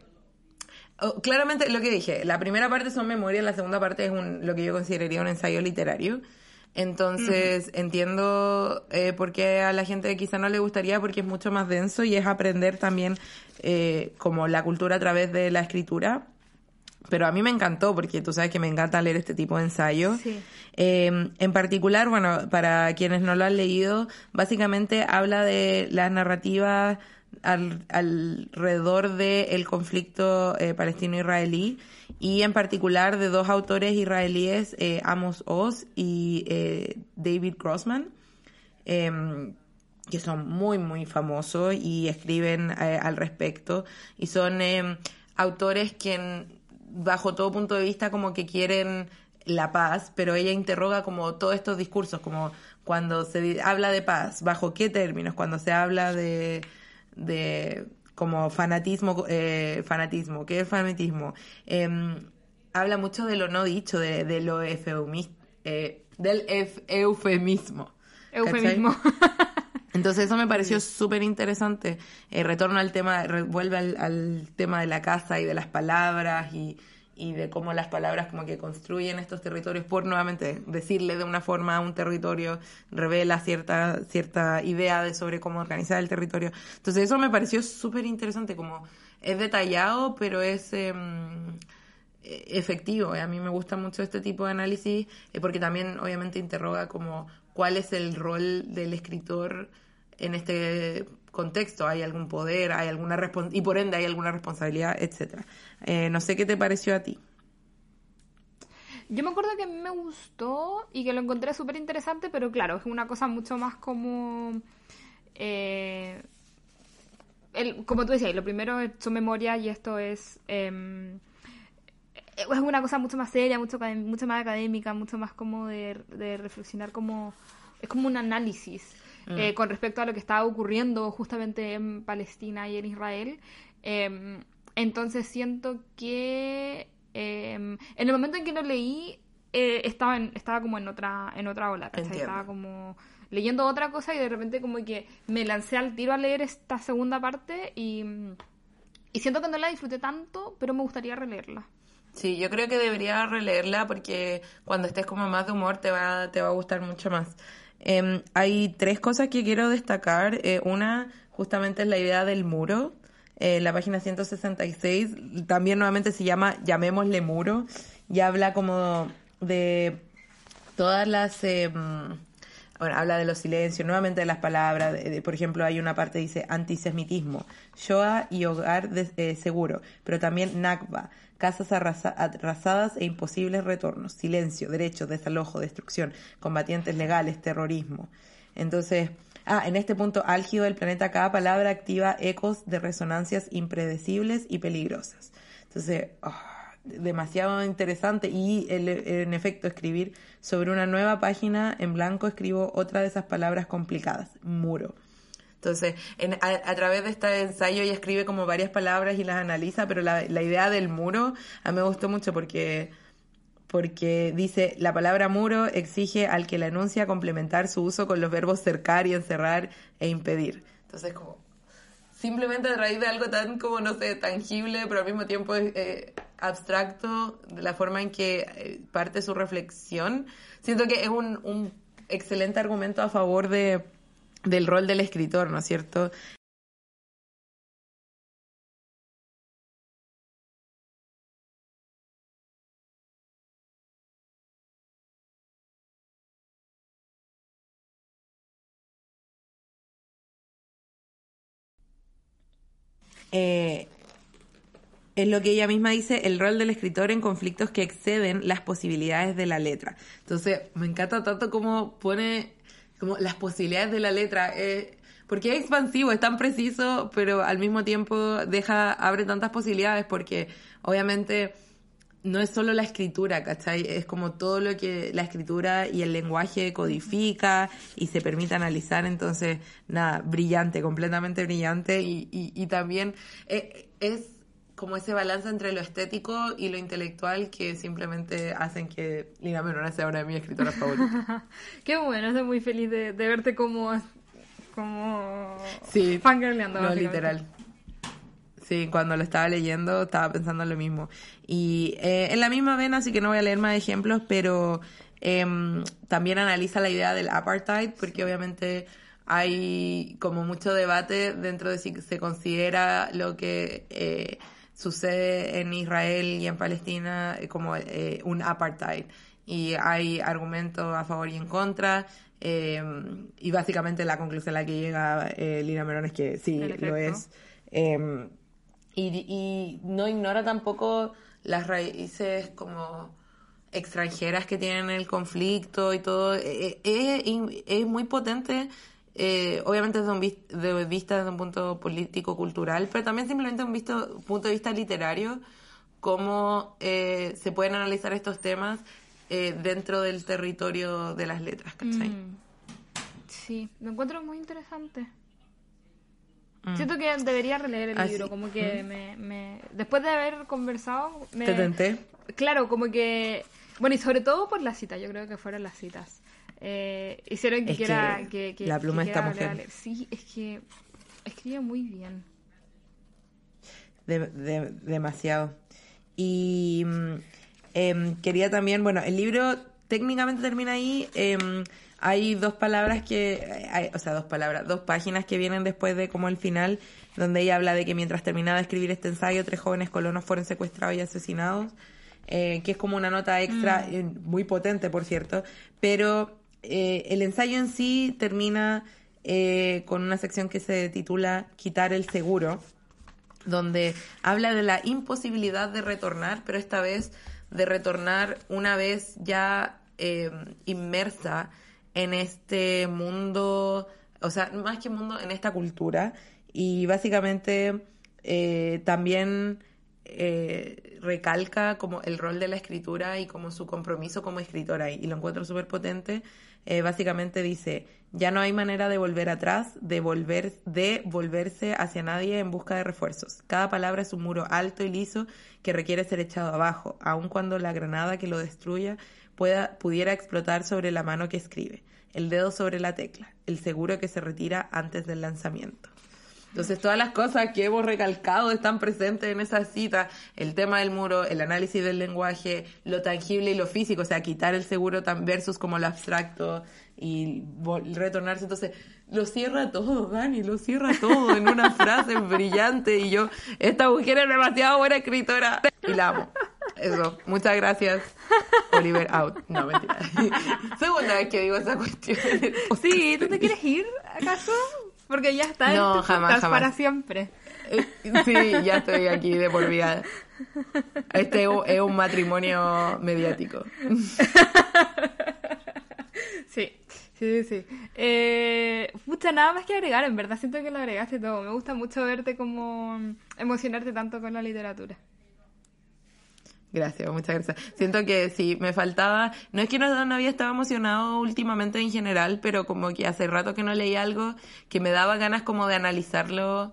oh, claramente lo que dije, la primera parte son memorias, la segunda parte es un, lo que yo consideraría un ensayo literario. Entonces, entiendo eh, por qué a la gente quizá no le gustaría, porque es mucho más denso y es aprender también eh, como la cultura a través de la escritura. Pero a mí me encantó, porque tú sabes que me encanta leer este tipo de ensayos.
Sí.
Eh, en particular, bueno, para quienes no lo han leído, básicamente habla de las narrativas al- alrededor del conflicto eh, palestino-israelí y en particular de dos autores israelíes, eh, Amos Oz y eh, David Grossman. em, que son muy, muy famosos y escriben eh, al respecto. Y son eh, autores que, bajo todo punto de vista, como que quieren la paz, pero ella interroga como todos estos discursos, como cuando se habla de paz, bajo qué términos, cuando se habla de, de como fanatismo, eh, fanatismo, ¿qué es fanatismo? Em, habla mucho de lo no dicho, de, de lo eh, del euf- eufemismo.
eufemismo. [laughs]
Entonces eso me pareció súper interesante. Eh, retorno al tema, vuelve al, al tema de la casa y de las palabras y, y de cómo las palabras como que construyen estos territorios por nuevamente decirle de una forma a un territorio revela cierta, cierta idea de sobre cómo organizar el territorio. Entonces eso me pareció súper interesante, como es detallado, pero es... eh, efectivo. A mí me gusta mucho este tipo de análisis eh, porque también obviamente interroga como cuál es el rol del escritor en este contexto hay algún poder, hay alguna y por ende hay alguna responsabilidad, etcétera. Eh, no sé qué te pareció a ti.
Yo me acuerdo que a mí me gustó y que lo encontré súper interesante, pero claro, es una cosa mucho más como... eh, el- como tú decías, lo primero es su memoria y esto es... em, es una cosa mucho más seria, mucho, más académica, mucho más como de, de reflexionar como... Es como un análisis eh, con respecto a lo que estaba ocurriendo justamente en Palestina y en Israel. Em, entonces siento que em, en el momento en que lo leí eh, estaba, en- estaba como en otra, en otra ola. Estaba como leyendo otra cosa y de repente como que me lancé al tiro a leer esta segunda parte y, y siento que no la disfruté tanto, pero me gustaría releerla.
Sí, yo creo que debería releerla porque cuando estés como más de humor te va, te va a gustar mucho más. Em, hay tres cosas que quiero destacar. Eh, una, justamente es la idea del muro. Eh, la página 166 también nuevamente se llama Llamémosle muro y habla como de todas las... em, bueno, habla de los silencios, nuevamente de las palabras. de- por ejemplo, hay una parte que dice antisemitismo, Shoah y hogar de- eh, seguro, pero también Nakba, casas arrasa- arrasadas e imposibles retornos, silencio, derechos, desalojo, destrucción, combatientes legales, terrorismo. Entonces, ah, en este punto álgido del planeta, cada palabra activa ecos de resonancias impredecibles y peligrosas. Entonces, ah, demasiado interesante y el- en efecto escribir sobre una nueva página en blanco escribo otra de esas palabras complicadas, muro. Entonces, en- a, través de este ensayo ella escribe como varias palabras y las analiza, pero la, idea del muro a mí me gustó mucho porque, porque dice, la palabra muro exige al que la enuncia complementar su uso con los verbos cercar y encerrar e impedir. Entonces, como simplemente a raíz de algo tan como, no sé, tangible, pero al mismo tiempo eh, abstracto, de la forma en que eh, parte su reflexión, siento que es un excelente argumento a favor de, del rol del escritor, ¿no es cierto? Eh, es lo que ella misma dice, el rol del escritor en conflictos que exceden las posibilidades de la letra. Entonces, me encanta tanto cómo pone como las posibilidades de la letra, eh, porque es expansivo, es tan preciso, pero al mismo tiempo deja, abre tantas posibilidades, porque obviamente no es solo la escritura, ¿cachai? Es como todo lo que la escritura y el lenguaje codifica y se permite analizar, entonces, nada, brillante, completamente brillante y, y, y también eh, es como ese balance entre lo estético y lo intelectual que simplemente hacen que Lina Menona sea una de mis escritoras favoritas. [laughs]
Qué bueno, estoy muy feliz de, de verte como, como
Sí,
fangirleando,
no, literal. Sí, cuando lo estaba leyendo estaba pensando lo mismo. Y eh, en la misma vena, así que no voy a leer más ejemplos, pero em, también analiza la idea del apartheid, porque obviamente hay como mucho debate dentro de si se considera lo que eh, sucede en Israel y en Palestina eh, como eh, un apartheid. Y hay argumentos a favor y en contra. eh, y básicamente la conclusión a la que llega eh, Lina Merón es que sí, lo es. Eh, y, y no ignora tampoco las raíces como extranjeras que tienen el conflicto y todo. Es, es muy potente, eh, obviamente desde un de vista desde un punto político, cultural, pero también simplemente desde un visto- punto de vista literario, cómo eh, se pueden analizar estos temas eh, dentro del territorio de las letras, ¿cachai?
Mm. Sí, lo encuentro muy interesante.
Mm.
Siento que debería releer el
Ah,
libro, como que me, me... Después de haber conversado, me...
¿Te tenté?
Claro, como que... Bueno, y sobre todo por las citas, yo creo que fueron las citas. Eh, hicieron que
Es
quiera... Que, que-
la pluma de esta mujer.
leer. Sí, es que escribe muy bien.
De- de- demasiado. Y mm, em, quería también, bueno, el libro técnicamente termina ahí. em, hay dos palabras que, hay- o sea, dos palabras, dos páginas que vienen después de como el final, donde ella habla de que mientras terminaba de escribir este ensayo, tres jóvenes colonos fueron secuestrados y asesinados, eh, que es como una nota extra, eh, muy potente, por cierto, pero eh, el ensayo en sí termina eh, con una sección que se titula Quitar el seguro, donde habla de la imposibilidad de retornar, pero esta vez de retornar una vez ya eh, inmersa en este mundo, o sea, más que mundo, en esta cultura. Y básicamente eh, también eh, recalca como el rol de la escritura y como su compromiso como escritora y lo encuentro súper potente. Eh, básicamente dice, ya no hay manera de volver atrás, de, volver, de volverse hacia nadie en busca de refuerzos. Cada palabra es un muro alto y liso que requiere ser echado abajo, aun cuando la granada que lo destruya pueda, pudiera explotar sobre la mano que escribe, el dedo sobre la tecla, el seguro que se retira antes del lanzamiento. Entonces, todas las cosas que hemos recalcado están presentes en esa cita. El tema del muro, el análisis del lenguaje, lo tangible y lo físico, o sea, quitar el seguro versus como lo abstracto y retornarse. Entonces, lo cierra todo, Dani, lo cierra todo en una [laughs] frase brillante. Y yo, esta mujer es demasiado buena escritora. Y la amo. Eso, muchas gracias. Oliver out. No, mentira. [laughs] Segunda vez que digo esa cuestión.
Sí, ¿tú te quieres ir, acaso? Porque ya está
no,
en tu
jamás, jamás.
para siempre.
Eh, Sí, ya estoy aquí de por vida. Este es un matrimonio mediático. [laughs]
Sí, sí, sí. sí. Eh, pucha, nada más que agregar, en verdad siento que lo agregaste todo. Me gusta mucho verte como emocionarte tanto con la literatura.
Gracias, muchas gracias. Siento que sí, me faltaba, no es que no, no había estado emocionado últimamente en general, pero como que hace rato que no leí algo que me daba ganas como de analizarlo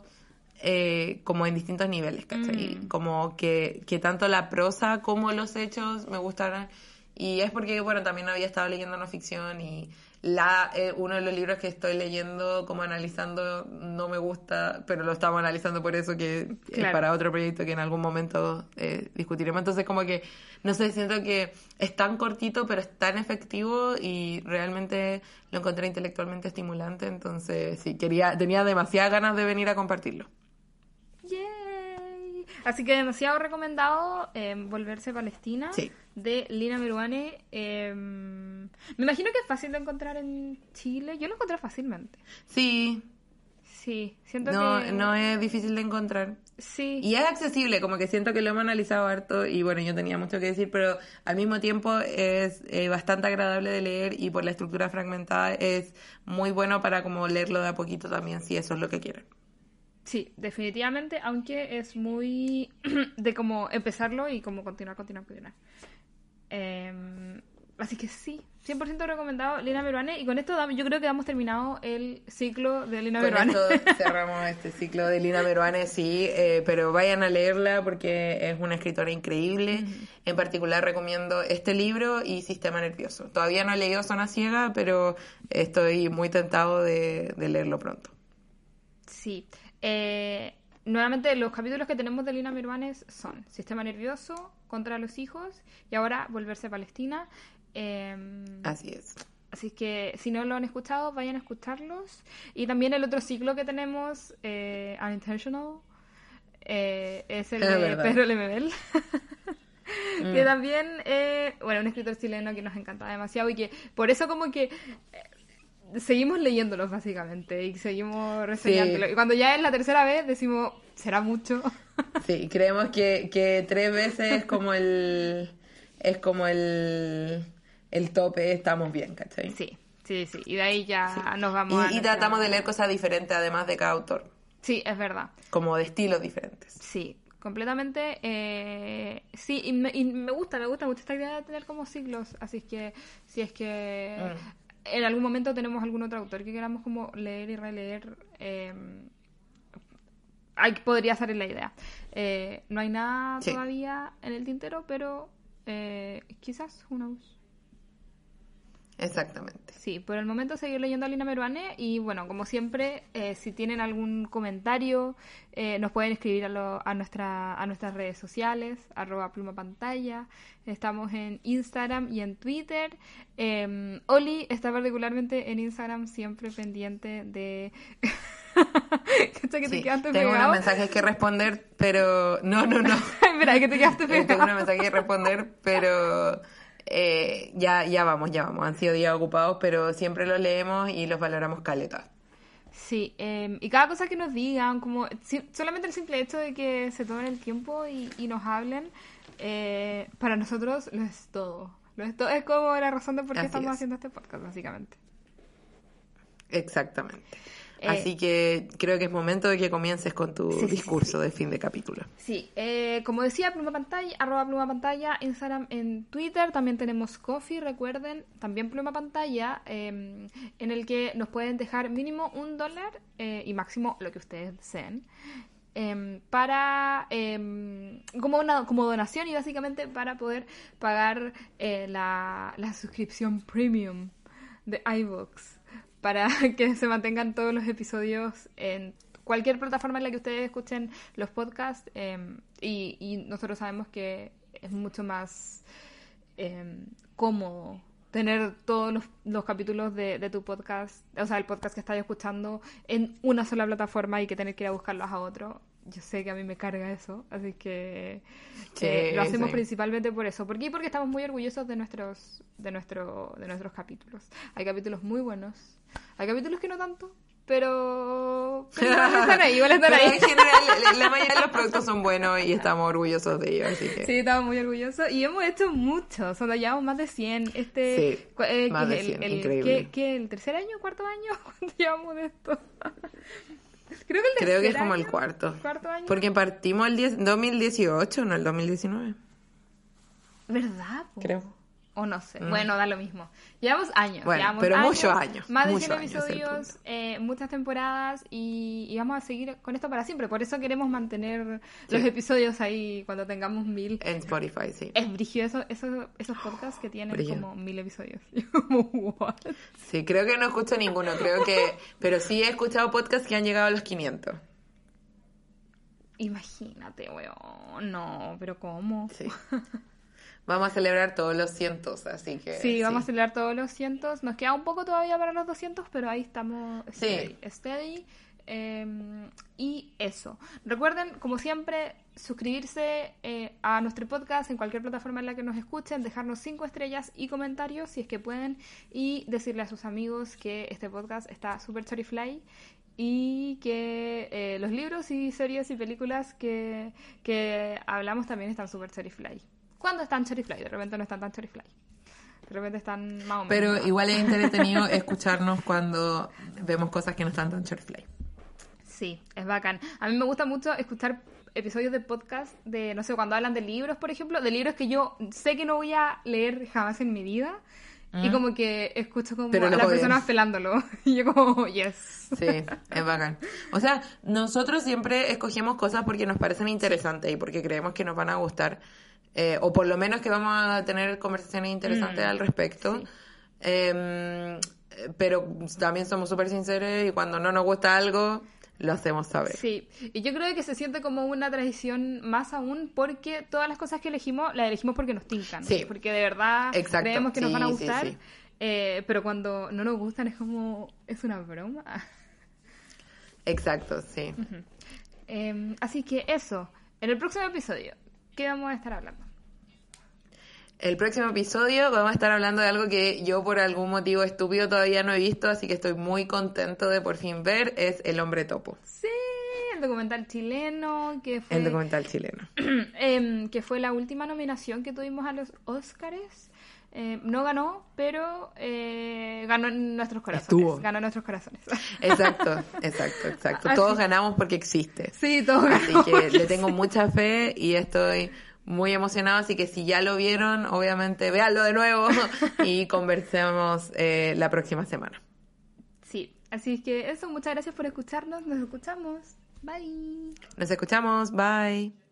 eh, como en distintos niveles, ¿cachai?
Mm.
Como que, que tanto la prosa como los hechos me gustaran. Y es porque, bueno, también había estado leyendo no ficción y la, eh, uno de los libros que estoy leyendo, como analizando, no me gusta, pero lo estamos analizando por eso, que es para otro proyecto que en algún momento eh, discutiremos. Entonces, como que, no sé, siento que es tan cortito, pero es tan efectivo y realmente lo encontré intelectualmente estimulante. Entonces, sí, quería, tenía demasiadas ganas de venir a compartirlo.
Así que demasiado recomendado eh, Volverse Palestina
Sí.
de Lina Meruane. Eh, me imagino que es fácil de encontrar en Chile. Yo lo encontré fácilmente.
Sí,
Sí, siento
no,
que...
no es difícil de encontrar.
Sí.
Y es accesible, como que siento que lo hemos analizado harto y bueno, yo tenía mucho que decir, pero al mismo tiempo es eh, bastante agradable de leer y por la estructura fragmentada es muy bueno para como leerlo de a poquito también, si eso es lo que quieren.
Sí, definitivamente, aunque es muy [clears throat] de como empezarlo y como continuar, continuar, continuar. Eh, así que sí, 100% recomendado Lina Meruane. Y con esto yo creo que hemos terminado el ciclo de Lina
Con
Meruane.
esto [laughs] cerramos este ciclo de Lina Meruane, sí, eh, pero vayan a leerla porque es una escritora increíble. En particular recomiendo este libro y Sistema Nervioso. Todavía no he leído Zona Ciega, pero estoy muy tentado de, de leerlo pronto.
Sí. Eh, nuevamente, los capítulos que tenemos de Lina Meruanes son Sistema Nervioso, Contra los Hijos y ahora Volverse a Palestina. Eh,
Así es.
Así que si no lo han escuchado, vayan a escucharlos. Y también el otro ciclo que tenemos, eh, Unintentional, eh, es el [laughs]
Es
de
verdad.
Pedro Lemebel. [laughs] que
Mm.
también, eh, bueno, un escritor chileno que nos encanta demasiado y que por eso como que eh, seguimos leyéndolos básicamente y seguimos reseñándolos.
Sí.
Y cuando ya es la tercera vez decimos, ¿será mucho? [laughs]
Sí, creemos que, que tres veces es como el es como el, el tope, estamos bien, ¿cachai?
sí, sí, sí. Y de ahí ya nos vamos a
Y, y
nuestra-
tratamos de leer cosas diferentes además de cada autor,
Sí, es verdad.
como de estilos diferentes.
Sí, completamente. eh, sí, y me, y me gusta, me gusta mucho esta idea de tener como siglos. Así es que, si es que
Mm.
En algún momento tenemos algún otro autor que queramos como leer y releer, eh, ahí podría salir la idea. Eh, no hay nada
Sí.
todavía en el tintero, pero eh, quizás, knows.
Exactamente.
Sí, por el momento seguir leyendo a Lina Meruane y bueno, como siempre, eh, si tienen algún comentario, eh, nos pueden escribir a, lo- a, nuestra, a nuestras redes sociales, arroba pluma pantalla, estamos en Instagram y en Twitter. Eh, Oli está particularmente en Instagram siempre pendiente de... [laughs] ¿Cacha que te
Sí,
quedaste
tengo
pegado?
unos mensajes que responder, pero no, no, no. [laughs]
Espera, que te quedaste
Eh, [laughs] tengo
pegado.
unos mensajes que responder, pero eh, ya, ya vamos, ya vamos. Han sido días ocupados, pero siempre los leemos y los valoramos caleta.
Sí, eh, y cada cosa que nos digan, como si- solamente el simple hecho de que se tomen el tiempo y, y nos hablen, eh, para nosotros lo es todo. Lo es todo. Es como la razón de por qué
Así
estamos
es.
haciendo este podcast, básicamente.
Exactamente.
Eh,
Así que creo que es momento de que comiences con tu
Sí, sí, sí,
discurso de fin de capítulo.
Sí, eh, como decía, Pluma Pantalla, arroba Pluma Pantalla, Instagram, en Twitter, también tenemos Coffee, recuerden, también Pluma Pantalla, eh, en el que nos pueden dejar mínimo un dólar eh, y máximo lo que ustedes deseen. em, para em, como una como donación y básicamente para poder pagar eh, la, la suscripción premium de iVoox para [laughs] que se mantengan todos los episodios en cualquier plataforma en la que ustedes escuchen los podcasts em, y, y nosotros sabemos que es mucho más em, cómodo tener todos los, los capítulos de, de tu podcast, o sea, el podcast que estás escuchando en una sola plataforma y que tener que ir a buscarlos a otro. Yo sé que a mí me carga eso, así que
Sí,
eh, lo hacemos
sí.
principalmente por eso. ¿Por qué? Porque estamos muy orgullosos de nuestros, de nuestro, de nuestros capítulos. Hay capítulos muy buenos, hay capítulos que no tanto, pero, pero igual [laughs] están ahí, igual están
Pero
ahí.
en general, la- la mayoría de los productos son buenos y estamos orgullosos de ellos, así que...
Sí, estamos muy orgullosos y hemos hecho muchos, o sea, llevamos más de 100. Este,
Sí,
eh,
más
que
de
es
100,
el, el-
increíble.
¿qué, qué, el tercer año, cuarto año? ¿Cuánto [laughs] llevamos de esto? Creo que el
Creo que es como el cuarto.
Cuarto año.
Porque partimos el 10 2018, no el 2019.
¿Verdad? po?
Creo.
O no sé. Bueno, da lo mismo. Llevamos años.
Bueno,
llevamos
pero muchos años,
Más de
muchos
100
años es el
episodios, eh, muchas temporadas y, y vamos a seguir con esto para siempre. Por eso queremos mantener los episodios ahí cuando tengamos mil.
En Spotify, sí.
Es brígido eso, eso- esos podcasts que tienen como mil episodios. [laughs] What?
Sí, creo que no escucho ninguno, creo que... Pero sí he escuchado podcasts que han llegado a los 500.
Imagínate, weón. No, pero ¿cómo?
Sí. [laughs] Vamos a celebrar todos los cientos, así que...
Sí, vamos a celebrar todos los cientos. Nos queda un poco todavía para los 200, pero ahí estamos steady. steady. Eh, y eso. Recuerden, como siempre, suscribirse eh, a nuestro podcast en cualquier plataforma en la que nos escuchen, dejarnos cinco estrellas y comentarios si es que pueden, y decirle a sus amigos que este podcast está super chorifly y que eh, los libros y series y películas que, que hablamos también están super chorifly. ¿Cuándo están chorifly? De repente no están tan chorifly. De repente están más o menos.
Pero igual es entretenido [laughs] escucharnos cuando vemos cosas que no están tan shortfly.
Sí, es bacán. A mí me gusta mucho escuchar episodios de podcast de, no sé, cuando hablan de libros, por ejemplo, de libros que yo sé que no voy a leer jamás en mi vida. Y como que escucho como
Pero
a las personas pelándolo. [laughs] Y yo como, yes.
Sí, es bacán. O sea, nosotros siempre escogemos cosas porque nos parecen interesantes y porque creemos que nos van a gustar. Eh, o por lo menos que vamos a tener conversaciones interesantes
Mm,
al respecto.
sí.
Em, pero también somos súper sinceros y cuando no nos gusta algo, lo hacemos saber.
Sí, y yo creo que se siente como una tradición más aún porque todas las cosas que elegimos las elegimos porque nos tincan.
Sí.
Porque de verdad
Exacto,
creemos que nos van a gustar.
sí.
eh, pero cuando no nos gustan es como, es una broma.
Exacto, sí.
Eh, así que eso, en el próximo episodio, ¿qué vamos a estar hablando?
El próximo episodio vamos a estar hablando de algo que yo por algún motivo estúpido todavía no he visto, así que estoy muy contento de por fin ver, es El Hombre Topo,
Sí, el documental chileno, que fue,
el documental chileno. [clears throat]
em, que fue la última nominación que tuvimos a los Óscares. Eh, no ganó, pero eh, ganó en nuestros corazones.
Estuvo.
Ganó en nuestros corazones. [laughs]
Exacto, exacto, exacto.
Así-
Todos ganamos porque existe.
sí, todo
Así
ganó.
que le tengo mucha fe y estoy muy emocionado, así que si ya lo vieron, obviamente véanlo de nuevo [laughs] y conversemos eh, la próxima semana.
Sí, así que eso, muchas gracias por escucharnos. Nos escuchamos. Bye.
Nos escuchamos, bye.